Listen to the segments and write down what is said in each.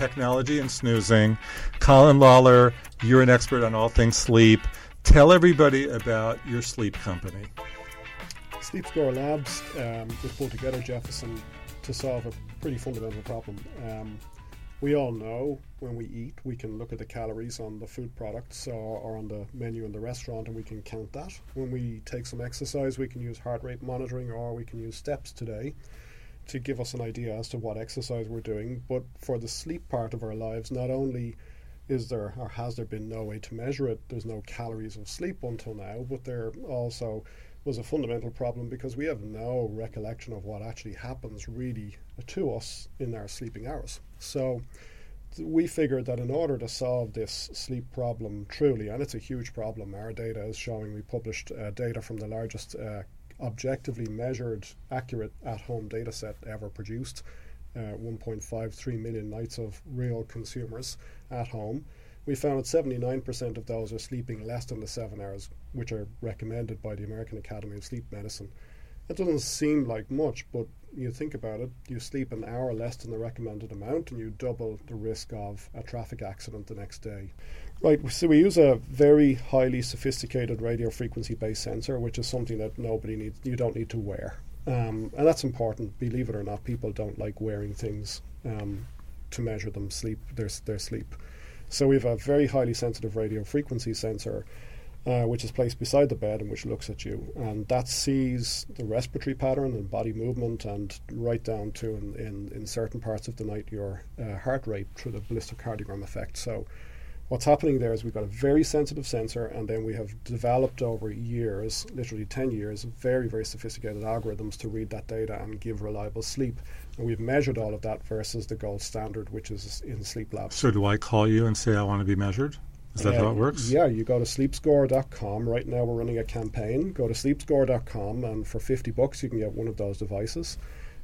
technology and snoozing. Colin Lawlor, you're an expert on all things sleep. Tell everybody about your sleep company. SleepScore Labs um, was pulled together, Jefferson, to solve a pretty fundamental problem. Um, we all know when we eat, we can look at the calories on the food products or, or, on the menu in the restaurant and we can count that. When we take some exercise, we can use heart rate monitoring or we can use steps today to give us an idea as to what exercise we're doing. But for the sleep part of our lives, not only is there or has there been no way to measure it, there's no calories of sleep until now, but there also was a fundamental problem because we have no recollection of what actually happens really to us in our sleeping hours. So we figured that in order to solve this sleep problem truly, and it's a huge problem, our data is showing we published uh, data from the largest uh, objectively measured, accurate at home data set ever produced. Uh, 1.53 million nights of real consumers at home we found that 79% of those are sleeping less than the seven hours, which are recommended by the American Academy of Sleep Medicine. That doesn't seem like much, but you think about it, you sleep an hour less than the recommended amount, and you double the risk of a traffic accident the next day. Right, so we use a very highly sophisticated radio frequency based sensor, which is something that nobody needs, you don't need to wear. Um, and that's important, believe it or not. People don't like wearing things um, to measure them sleep, their, their sleep. So we have a very highly sensitive radio frequency sensor, uh, which is placed beside the bed and which looks at you, and that sees the respiratory pattern and body movement, and right down to in, in, in certain parts of the night your uh, heart rate through the ballistic effect. So what's happening there is we've got a very sensitive sensor, and then we have developed over years, literally 10 years, very, very sophisticated algorithms to read that data and give reliable sleep. And we've measured all of that versus the gold standard, which is in sleep labs. So, do I call you and say I want to be measured? Is that uh, how it works? Yeah, you go to sleepscore.com. Right now, we're running a campaign. Go to sleepscore.com, and for 50 bucks, you can get one of those devices.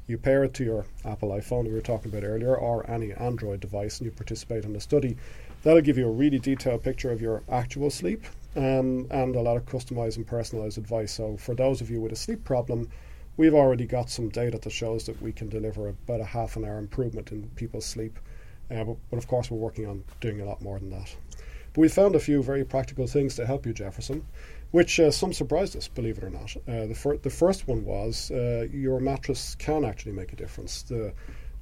You pair it to your Apple iPhone we were talking about earlier, or any Android device, and you participate in the study. That'll give you a really detailed picture of your actual sleep um, and a lot of customized and personalized advice. So, for those of you with a sleep problem, we've already got some data that shows that we can deliver about a half an hour improvement in people's sleep. Uh, but, but, of course, we're working on doing a lot more than that. But we found a few very practical things to help you, Jefferson, which uh, some surprised us, believe it or not. Uh, the, fir- the first one was uh, your mattress can actually make a difference. The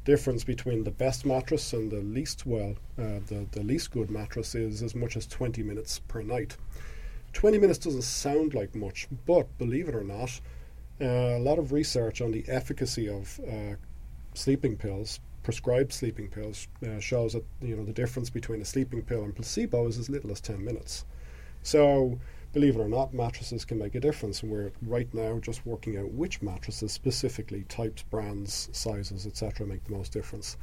difference between the best mattress and the least well, uh, the, the least good mattress is as much as 20 minutes per night. 20 minutes doesn't sound like much, but believe it or not, uh, a lot of research on the efficacy of uh, sleeping pills, prescribed sleeping pills, shows that you know the difference between a sleeping pill and placebo is as little as 10 minutes. So believe it or not, mattresses can make a difference. And we're right now just working out which mattresses specifically, types, brands, sizes, etc., make the most difference.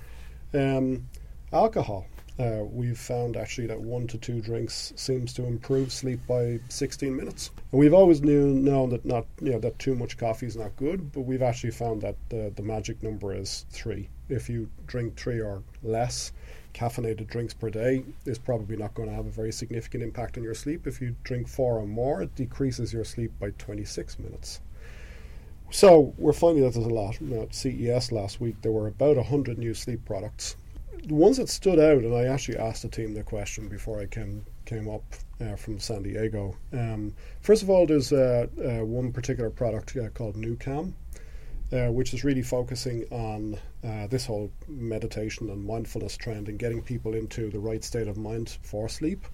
Um, alcohol. Uh, we've found actually that one to two drinks seems to improve sleep by 16 minutes. And we've always knew known that not you know that too much coffee is not good, but we've actually found that the, the magic number is three. If you drink three or less, caffeinated drinks per day is probably not going to have a very significant impact on your sleep. If you drink four or more, it decreases your sleep by 26 minutes. So we're finding that there's a lot. At CES last week, there were about 100 new sleep products. The ones that stood out, and I actually asked the team the question before I came came up uh, from San Diego. Um, first of all, there's uh, uh, one particular product uh, called NuCalm uh, which is really focusing on uh, this whole meditation and mindfulness trend and getting people into the right state of mind for sleep.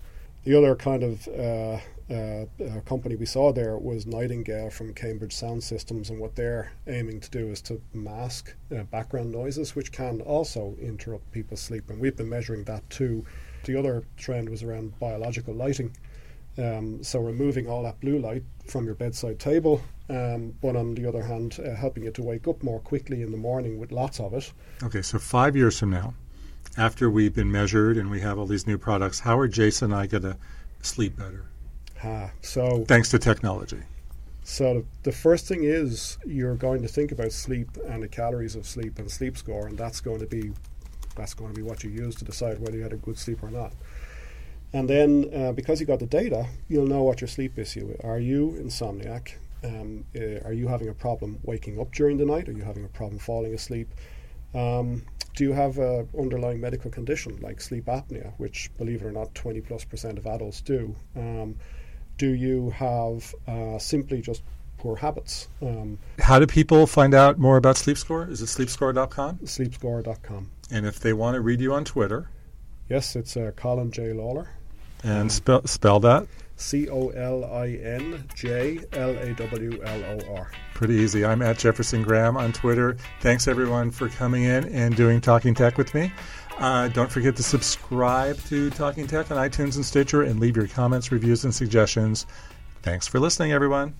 The other kind of uh, uh, uh company we saw there was Nightingale from Cambridge Sound Systems, and what they're aiming to do is to mask uh, background noises, which can also interrupt people's sleep. And we've been measuring that too. The other trend was around biological lighting. Um, so removing all that blue light from your bedside table, um, but on the other hand, uh, helping you to wake up more quickly in the morning with lots of it. Okay, so five years from now, after we've been measured and we have all these new products, how are Jason and I going to sleep better? Ah, so thanks to technology. So the first thing is you're going to think about sleep and the calories of sleep and sleep score, and that's going to be that's going to be what you use to decide whether you had a good sleep or not. And then, uh, because you got the data, you'll know what your sleep issue is. Are you insomniac? Um, uh, are you having a problem waking up during the night? Are you having a problem falling asleep? Um, do you have an underlying medical condition like sleep apnea, which, believe it or not, 20 plus percent of adults do? Um, do you have uh, simply just poor habits? Um, How do people find out more about SleepScore? Is it sleepscore.com? sleepscore.com. And if they want to read you on Twitter, Yes, it's uh, Colin J. Lawlor. And spell, spell that, C O L I N J L A W L O R. pretty easy. I'm at Jefferson Graham on Twitter. Thanks everyone for coming in and doing Talking Tech with me. Uh, don't forget to subscribe to Talking Tech on iTunes and Stitcher and leave your comments, reviews, and suggestions. Thanks for listening, everyone.